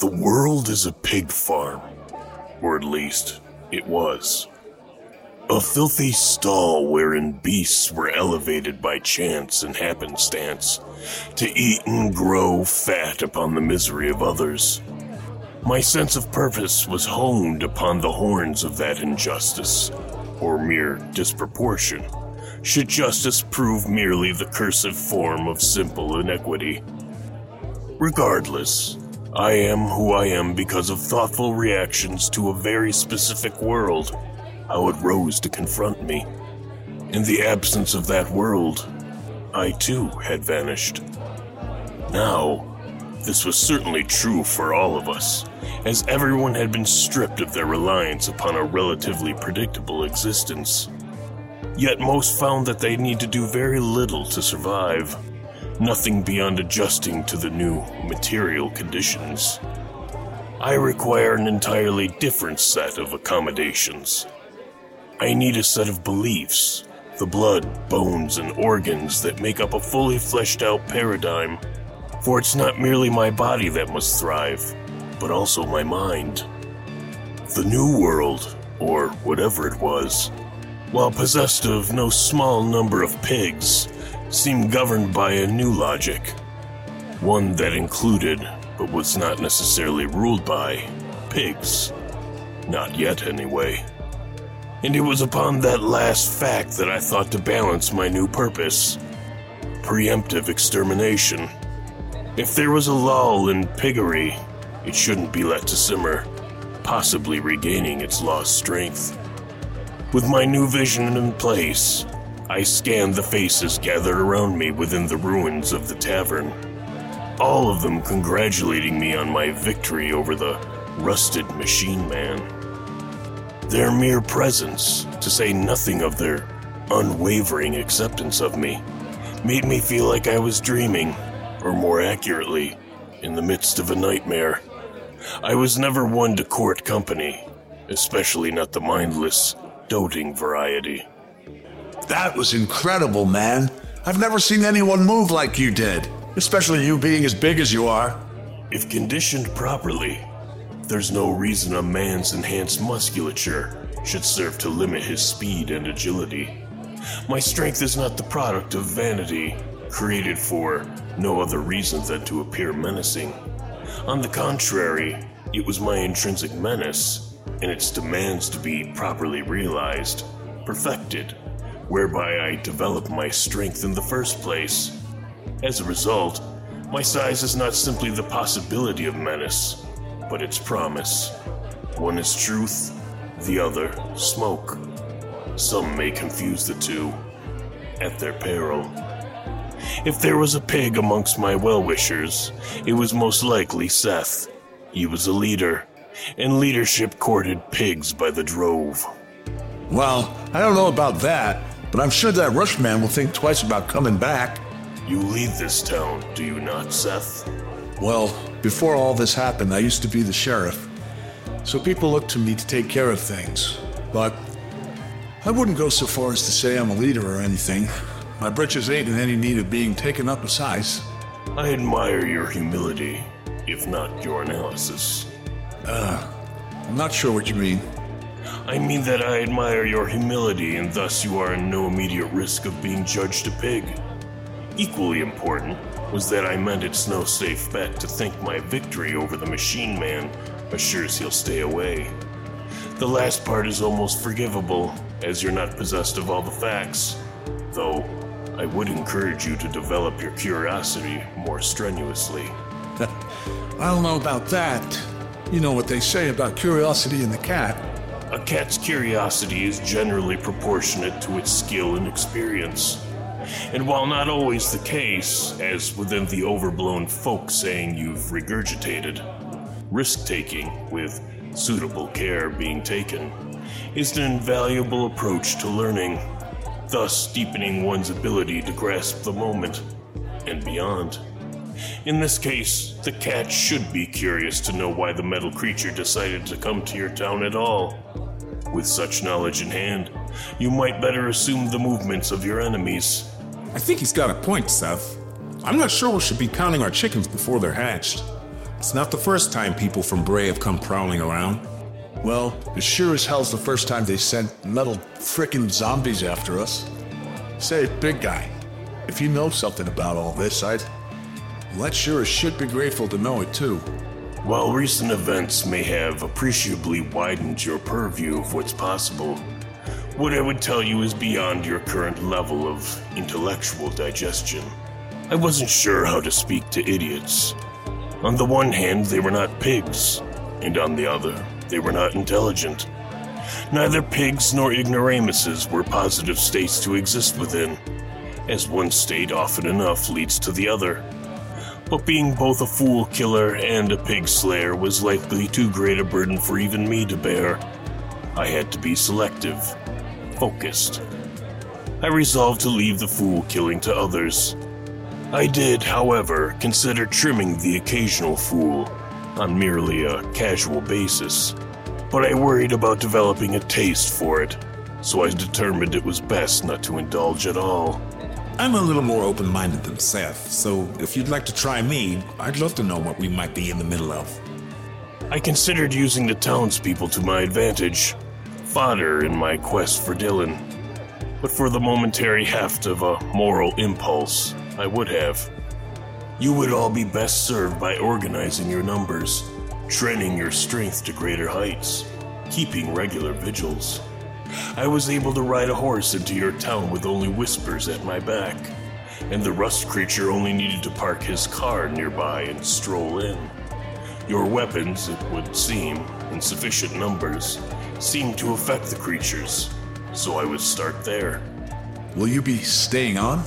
The world is a pig farm, or at least it was. A filthy stall wherein beasts were elevated by chance and happenstance to eat and grow fat upon the misery of others. My sense of purpose was honed upon the horns of that injustice, or mere disproportion, should justice prove merely the cursive form of simple inequity. Regardless, I am who I am because of thoughtful reactions to a very specific world, how it rose to confront me. In the absence of that world, I too had vanished. Now, this was certainly true for all of us, as everyone had been stripped of their reliance upon a relatively predictable existence. Yet most found that they need to do very little to survive nothing beyond adjusting to the new material conditions. I require an entirely different set of accommodations. I need a set of beliefs, the blood, bones, and organs that make up a fully fleshed out paradigm. For it's not merely my body that must thrive, but also my mind. The New World, or whatever it was, while possessed of no small number of pigs, seemed governed by a new logic. One that included, but was not necessarily ruled by, pigs. Not yet, anyway. And it was upon that last fact that I thought to balance my new purpose preemptive extermination. If there was a lull in piggery, it shouldn't be let to simmer, possibly regaining its lost strength. With my new vision in place, I scanned the faces gathered around me within the ruins of the tavern. All of them congratulating me on my victory over the rusted machine man. Their mere presence, to say nothing of their unwavering acceptance of me, made me feel like I was dreaming, or more accurately, in the midst of a nightmare. I was never one to court company, especially not the mindless, doting variety. That was incredible, man. I've never seen anyone move like you did, especially you being as big as you are. If conditioned properly, there's no reason a man's enhanced musculature should serve to limit his speed and agility. My strength is not the product of vanity, created for no other reason than to appear menacing. On the contrary, it was my intrinsic menace and its demands to be properly realized, perfected, whereby I develop my strength in the first place. As a result, my size is not simply the possibility of menace, but its promise. One is truth, the other smoke. Some may confuse the two, at their peril. If there was a pig amongst my well wishers, it was most likely Seth. He was a leader, and leadership courted pigs by the drove. Well, I don't know about that, but I'm sure that Rush man will think twice about coming back. You lead this town, do you not, Seth? Well, before all this happened, I used to be the sheriff. So people look to me to take care of things. But I wouldn't go so far as to say I'm a leader or anything. My britches ain't in any need of being taken up a size. I admire your humility, if not your analysis. Uh, I'm not sure what you mean. I mean that I admire your humility, and thus you are in no immediate risk of being judged a pig. Equally important was that I meant it's no safe bet to think my victory over the machine man assures he'll stay away. The last part is almost forgivable, as you're not possessed of all the facts. Though, I would encourage you to develop your curiosity more strenuously. I don't know about that. You know what they say about curiosity in the cat. A cat's curiosity is generally proportionate to its skill and experience. And while not always the case, as within the overblown folk saying you've regurgitated, risk taking, with suitable care being taken, is an invaluable approach to learning, thus deepening one's ability to grasp the moment and beyond. In this case, the cat should be curious to know why the metal creature decided to come to your town at all. With such knowledge in hand, you might better assume the movements of your enemies. I think he's got a point, Seth. I'm not sure we should be counting our chickens before they're hatched. It's not the first time people from Bray have come prowling around. Well, it sure as hell's the first time they sent metal frickin' zombies after us. Say, big guy, if you know something about all this, I'd. That sure as shit be grateful to know it too. While recent events may have appreciably widened your purview of what's possible, what I would tell you is beyond your current level of intellectual digestion. I wasn't sure how to speak to idiots. On the one hand, they were not pigs, and on the other, they were not intelligent. Neither pigs nor ignoramuses were positive states to exist within, as one state often enough leads to the other. But being both a fool killer and a pig slayer was likely too great a burden for even me to bear. I had to be selective, focused. I resolved to leave the fool killing to others. I did, however, consider trimming the occasional fool on merely a casual basis, but I worried about developing a taste for it, so I determined it was best not to indulge at all. I'm a little more open minded than Seth, so if you'd like to try me, I'd love to know what we might be in the middle of. I considered using the townspeople to my advantage, fodder in my quest for Dylan. But for the momentary heft of a moral impulse, I would have. You would all be best served by organizing your numbers, training your strength to greater heights, keeping regular vigils. I was able to ride a horse into your town with only whispers at my back, and the rust creature only needed to park his car nearby and stroll in. Your weapons, it would seem, in sufficient numbers, seemed to affect the creatures, so I would start there. Will you be staying on?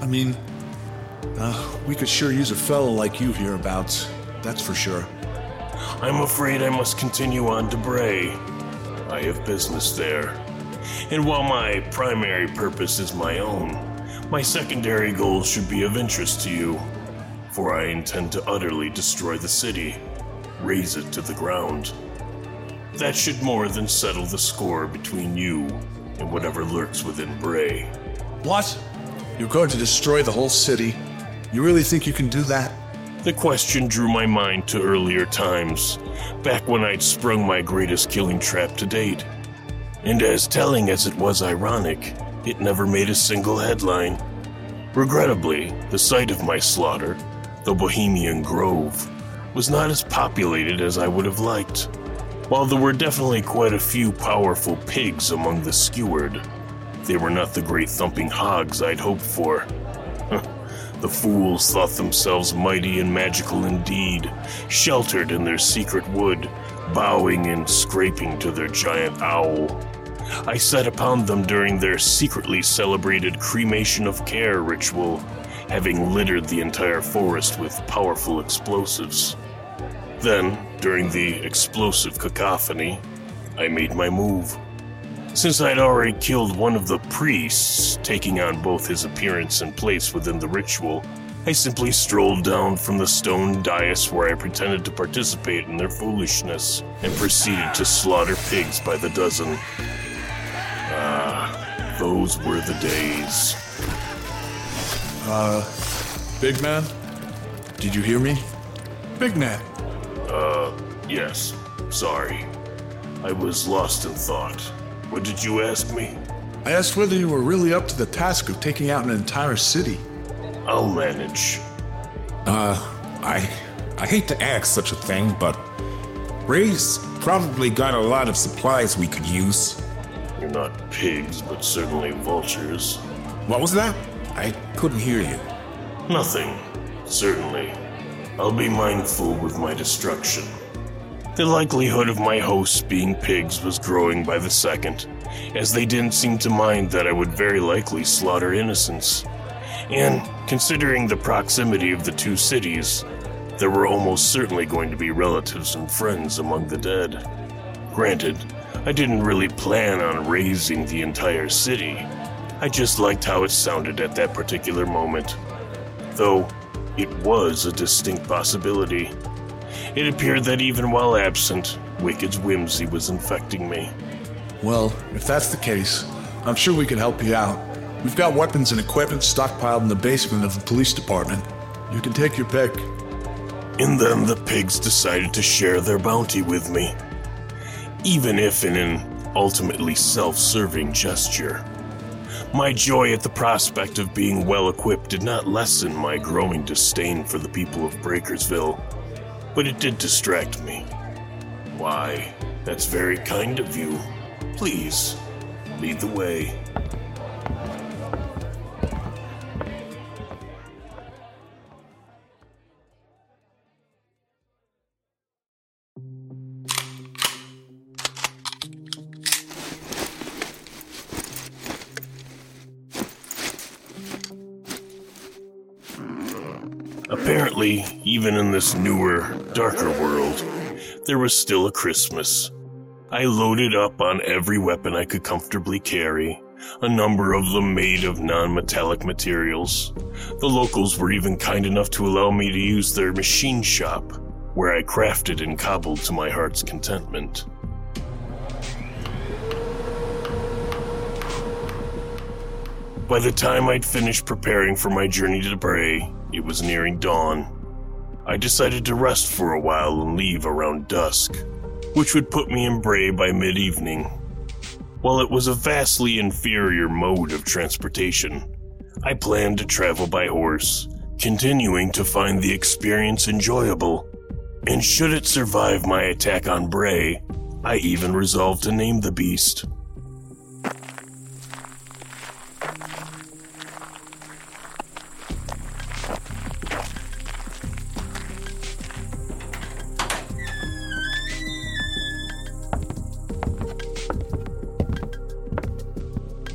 I mean, uh, we could sure use a fellow like you hereabouts, that's for sure. I'm afraid I must continue on to Bray. I have business there. And while my primary purpose is my own, my secondary goals should be of interest to you, for I intend to utterly destroy the city, raze it to the ground. That should more than settle the score between you and whatever lurks within Bray. What? You're going to destroy the whole city? You really think you can do that? The question drew my mind to earlier times, back when I'd sprung my greatest killing trap to date. And as telling as it was ironic, it never made a single headline. Regrettably, the site of my slaughter, the Bohemian Grove, was not as populated as I would have liked. While there were definitely quite a few powerful pigs among the skewered, they were not the great thumping hogs I'd hoped for. The fools thought themselves mighty and magical indeed, sheltered in their secret wood, bowing and scraping to their giant owl. I set upon them during their secretly celebrated cremation of care ritual, having littered the entire forest with powerful explosives. Then, during the explosive cacophony, I made my move. Since I'd already killed one of the priests, taking on both his appearance and place within the ritual, I simply strolled down from the stone dais where I pretended to participate in their foolishness and proceeded to slaughter pigs by the dozen. Ah, those were the days. Uh, big man? Did you hear me? Big man. Uh, yes. Sorry. I was lost in thought. What did you ask me? I asked whether you were really up to the task of taking out an entire city. I'll manage. Uh, I. I hate to ask such a thing, but. Bray's probably got a lot of supplies we could use. You're not pigs, but certainly vultures. What was that? I couldn't hear you. Nothing. Certainly. I'll be mindful with my destruction. The likelihood of my hosts being pigs was growing by the second, as they didn't seem to mind that I would very likely slaughter innocents. And, considering the proximity of the two cities, there were almost certainly going to be relatives and friends among the dead. Granted, I didn't really plan on razing the entire city. I just liked how it sounded at that particular moment. Though it was a distinct possibility. It appeared that even while absent, Wicked's whimsy was infecting me. Well, if that's the case, I'm sure we can help you out. We've got weapons and equipment stockpiled in the basement of the police department. You can take your pick. In them, the pigs decided to share their bounty with me, even if in an ultimately self serving gesture. My joy at the prospect of being well equipped did not lessen my growing disdain for the people of Breakersville, but it did distract me. Why, that's very kind of you. Please, lead the way. Apparently, even in this newer, darker world, there was still a Christmas. I loaded up on every weapon I could comfortably carry, a number of them made of non metallic materials. The locals were even kind enough to allow me to use their machine shop, where I crafted and cobbled to my heart's contentment. By the time I'd finished preparing for my journey to Bray, it was nearing dawn. I decided to rest for a while and leave around dusk, which would put me in Bray by mid evening. While it was a vastly inferior mode of transportation, I planned to travel by horse, continuing to find the experience enjoyable. And should it survive my attack on Bray, I even resolved to name the beast.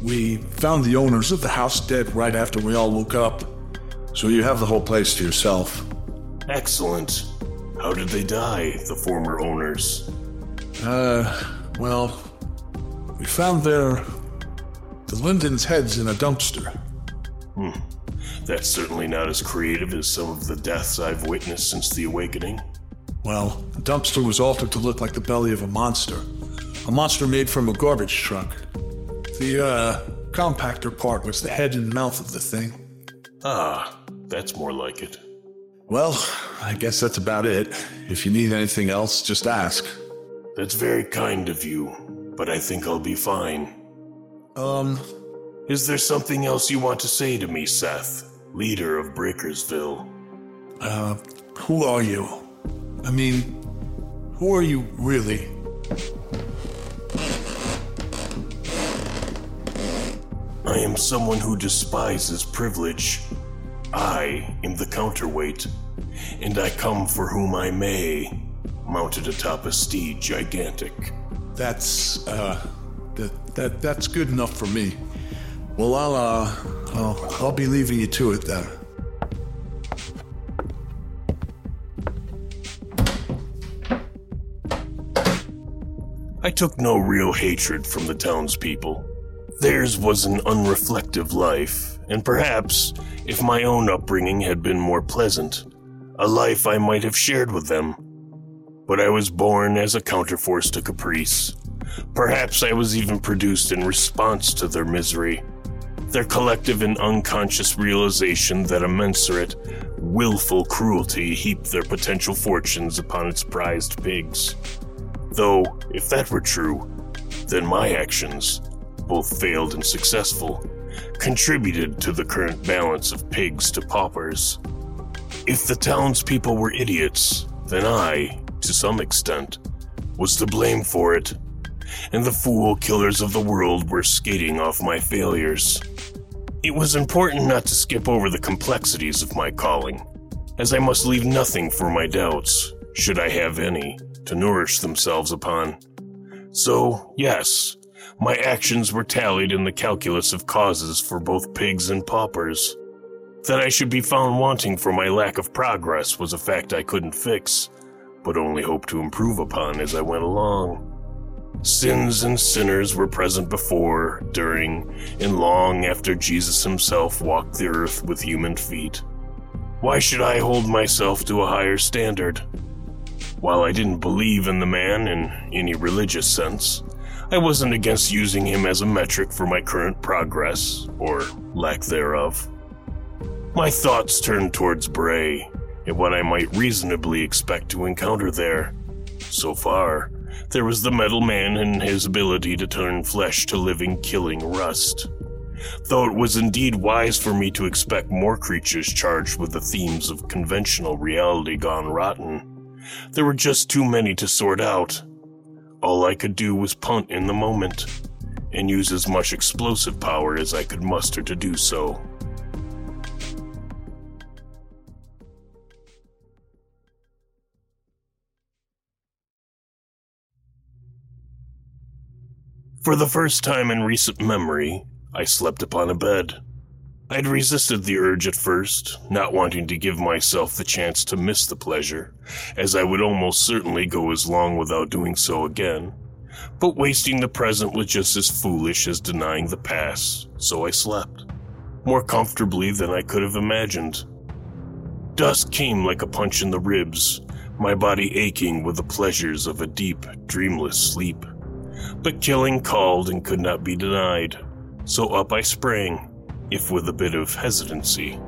We found the owners of the house dead right after we all woke up. So you have the whole place to yourself. Excellent. How did they die, the former owners? Uh, well, we found their. the Linden's heads in a dumpster. Hmm. That's certainly not as creative as some of the deaths I've witnessed since the awakening. Well, the dumpster was altered to look like the belly of a monster. A monster made from a garbage truck. The, uh, compactor part was the head and mouth of the thing. Ah, that's more like it. Well, I guess that's about it. If you need anything else, just ask. That's very kind of you, but I think I'll be fine. Um, Is there something else you want to say to me, Seth, leader of Breakersville? uh, who are you? I mean, who are you really? I am someone who despises privilege. I am the counterweight, and I come for whom I may, mounted atop a steed gigantic. That's, uh, that, that, that's good enough for me. Well, I'll, uh, I'll, I'll be leaving you to it then. I took no real hatred from the townspeople. Theirs was an unreflective life, and perhaps, if my own upbringing had been more pleasant, a life I might have shared with them. But I was born as a counterforce to caprice. Perhaps I was even produced in response to their misery, their collective and unconscious realization that a mensurate, willful cruelty heaped their potential fortunes upon its prized pigs. Though, if that were true, then my actions, both failed and successful, contributed to the current balance of pigs to paupers. If the townspeople were idiots, then I, to some extent, was to blame for it, and the fool killers of the world were skating off my failures. It was important not to skip over the complexities of my calling, as I must leave nothing for my doubts, should I have any, to nourish themselves upon. So, yes, my actions were tallied in the calculus of causes for both pigs and paupers. That I should be found wanting for my lack of progress was a fact I couldn't fix, but only hoped to improve upon as I went along. Sins and sinners were present before, during, and long after Jesus himself walked the earth with human feet. Why should I hold myself to a higher standard? While I didn't believe in the man in any religious sense, I wasn't against using him as a metric for my current progress, or lack thereof. My thoughts turned towards Bray and what I might reasonably expect to encounter there. So far, there was the metal man and his ability to turn flesh to living, killing rust. Though it was indeed wise for me to expect more creatures charged with the themes of conventional reality gone rotten, there were just too many to sort out. All I could do was punt in the moment, and use as much explosive power as I could muster to do so. For the first time in recent memory, I slept upon a bed. I'd resisted the urge at first, not wanting to give myself the chance to miss the pleasure, as I would almost certainly go as long without doing so again. But wasting the present was just as foolish as denying the past, so I slept, more comfortably than I could have imagined. Dusk came like a punch in the ribs, my body aching with the pleasures of a deep, dreamless sleep. But killing called and could not be denied, so up I sprang, if with a bit of hesitancy.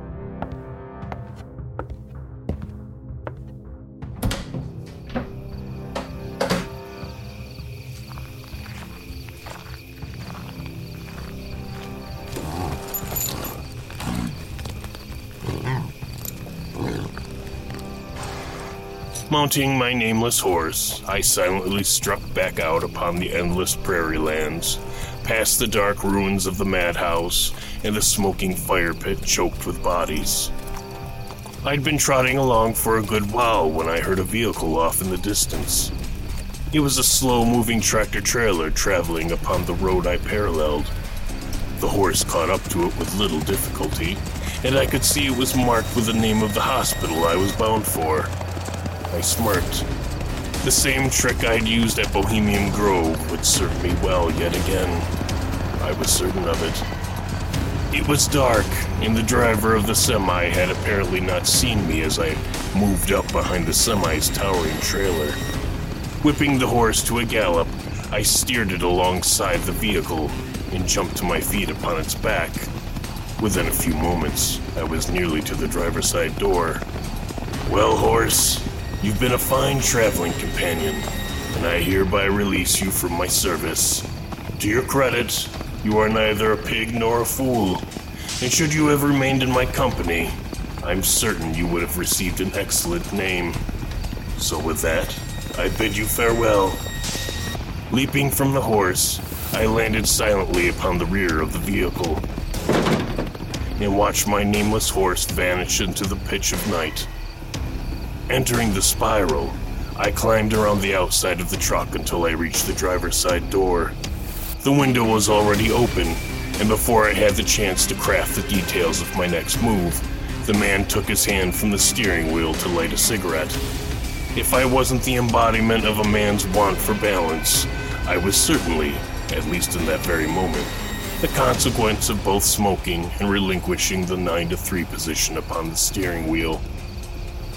Mounting my nameless horse, I silently struck back out upon the endless prairie lands, past the dark ruins of the madhouse and the smoking fire pit choked with bodies. I'd been trotting along for a good while when I heard a vehicle off in the distance. It was a slow moving tractor trailer traveling upon the road I paralleled. The horse caught up to it with little difficulty, and I could see it was marked with the name of the hospital I was bound for. I smirked. The same trick I'd used at Bohemian Grove would serve me well yet again. I was certain of it. It was dark, and the driver of the semi had apparently not seen me as I moved up behind the semi's towering trailer. Whipping the horse to a gallop, I steered it alongside the vehicle and jumped to my feet upon its back. Within a few moments, I was nearly to the driver's side door. Well, horse, You've been a fine traveling companion, and I hereby release you from my service. To your credit, you are neither a pig nor a fool, and should you have remained in my company, I'm certain you would have received an excellent name. So, with that, I bid you farewell. Leaping from the horse, I landed silently upon the rear of the vehicle and watched my nameless horse vanish into the pitch of night. Entering the spiral, I climbed around the outside of the truck until I reached the driver's side door. The window was already open, and before I had the chance to craft the details of my next move, the man took his hand from the steering wheel to light a cigarette. If I wasn't the embodiment of a man's want for balance, I was certainly, at least in that very moment, the consequence of both smoking and relinquishing the 9 to 3 position upon the steering wheel.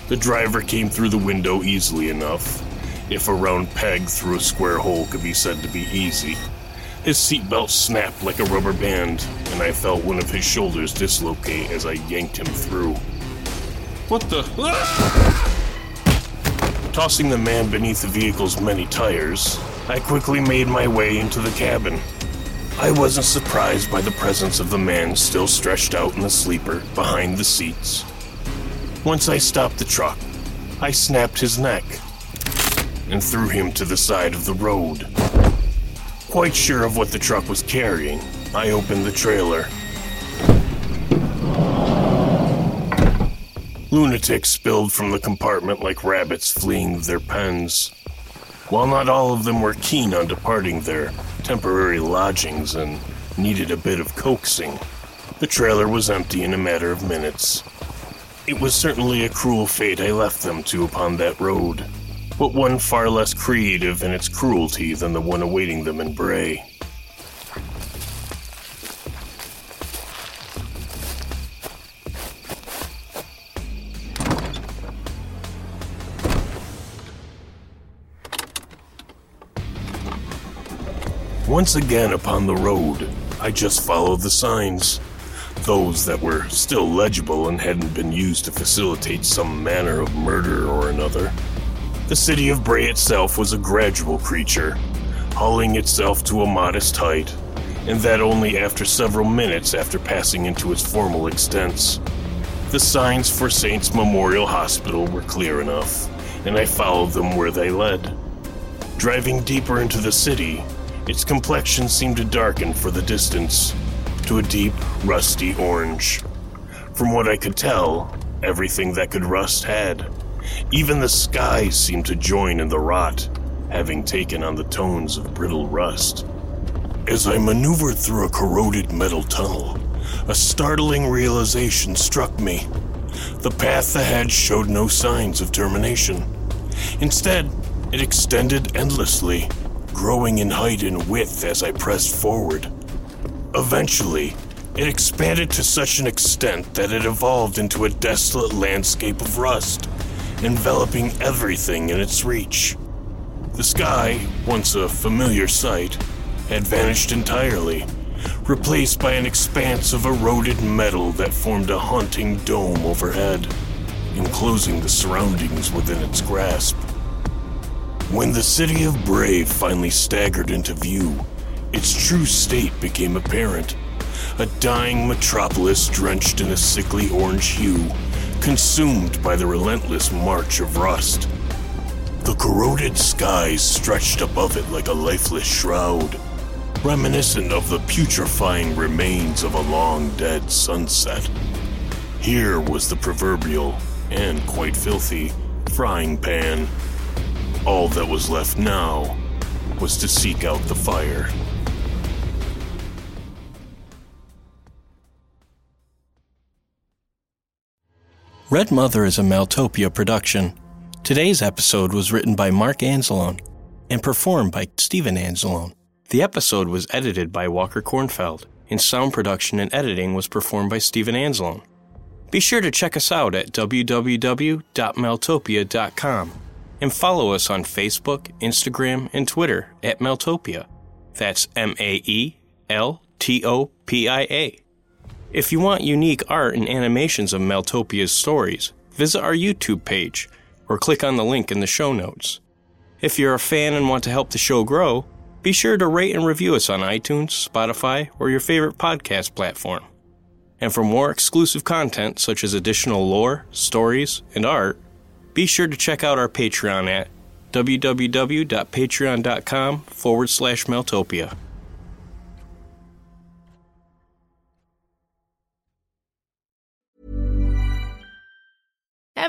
The driver came through the window easily enough, if a round peg through a square hole could be said to be easy. His seatbelt snapped like a rubber band, and I felt one of his shoulders dislocate as I yanked him through. What the? Ah! Tossing the man beneath the vehicle's many tires, I quickly made my way into the cabin. I wasn't surprised by the presence of the man still stretched out in the sleeper behind the seats. Once I stopped the truck, I snapped his neck and threw him to the side of the road. Quite sure of what the truck was carrying, I opened the trailer. Lunatics spilled from the compartment like rabbits fleeing their pens. While not all of them were keen on departing their temporary lodgings and needed a bit of coaxing, the trailer was empty in a matter of minutes. It was certainly a cruel fate I left them to upon that road, but one far less creative in its cruelty than the one awaiting them in Bray. Once again upon the road, I just followed the signs. Those that were still legible and hadn't been used to facilitate some manner of murder or another. The city of Bray itself was a gradual creature, hauling itself to a modest height, and that only after several minutes after passing into its formal extents. The signs for Saints Memorial Hospital were clear enough, and I followed them where they led. Driving deeper into the city, its complexion seemed to darken for the distance to a deep, rusty orange. From what I could tell, everything that could rust had. Even the sky seemed to join in the rot, having taken on the tones of brittle rust. As I maneuvered through a corroded metal tunnel, a startling realization struck me. The path ahead showed no signs of termination. Instead, it extended endlessly, growing in height and width as I pressed forward. Eventually, it expanded to such an extent that it evolved into a desolate landscape of rust, enveloping everything in its reach. The sky, once a familiar sight, had vanished entirely, replaced by an expanse of eroded metal that formed a haunting dome overhead, enclosing the surroundings within its grasp. When the city of Bray finally staggered into view, its true state became apparent. A dying metropolis drenched in a sickly orange hue, consumed by the relentless march of rust. The corroded skies stretched above it like a lifeless shroud, reminiscent of the putrefying remains of a long dead sunset. Here was the proverbial, and quite filthy, frying pan. All that was left now was to seek out the fire. Red Mother is a Maeltopia production. Today's episode was written by Mark Anzalone and performed by Steven Anzalone. The episode was edited by Walker Kornfeld, and sound production and editing was performed by Steven Anzalone. Be sure to check us out at www.maeltopia.com and follow us on Facebook, Instagram, and Twitter at Maeltopia. That's M A E L T O P I A. If you want unique art and animations of Maeltopia's stories, visit our YouTube page or click on the link in the show notes. If you're a fan and want to help the show grow, be sure to rate and review us on iTunes, Spotify, or your favorite podcast platform. And for more exclusive content such as additional lore, stories, and art, be sure to check out our Patreon at www.patreon.com forward slash Maeltopia.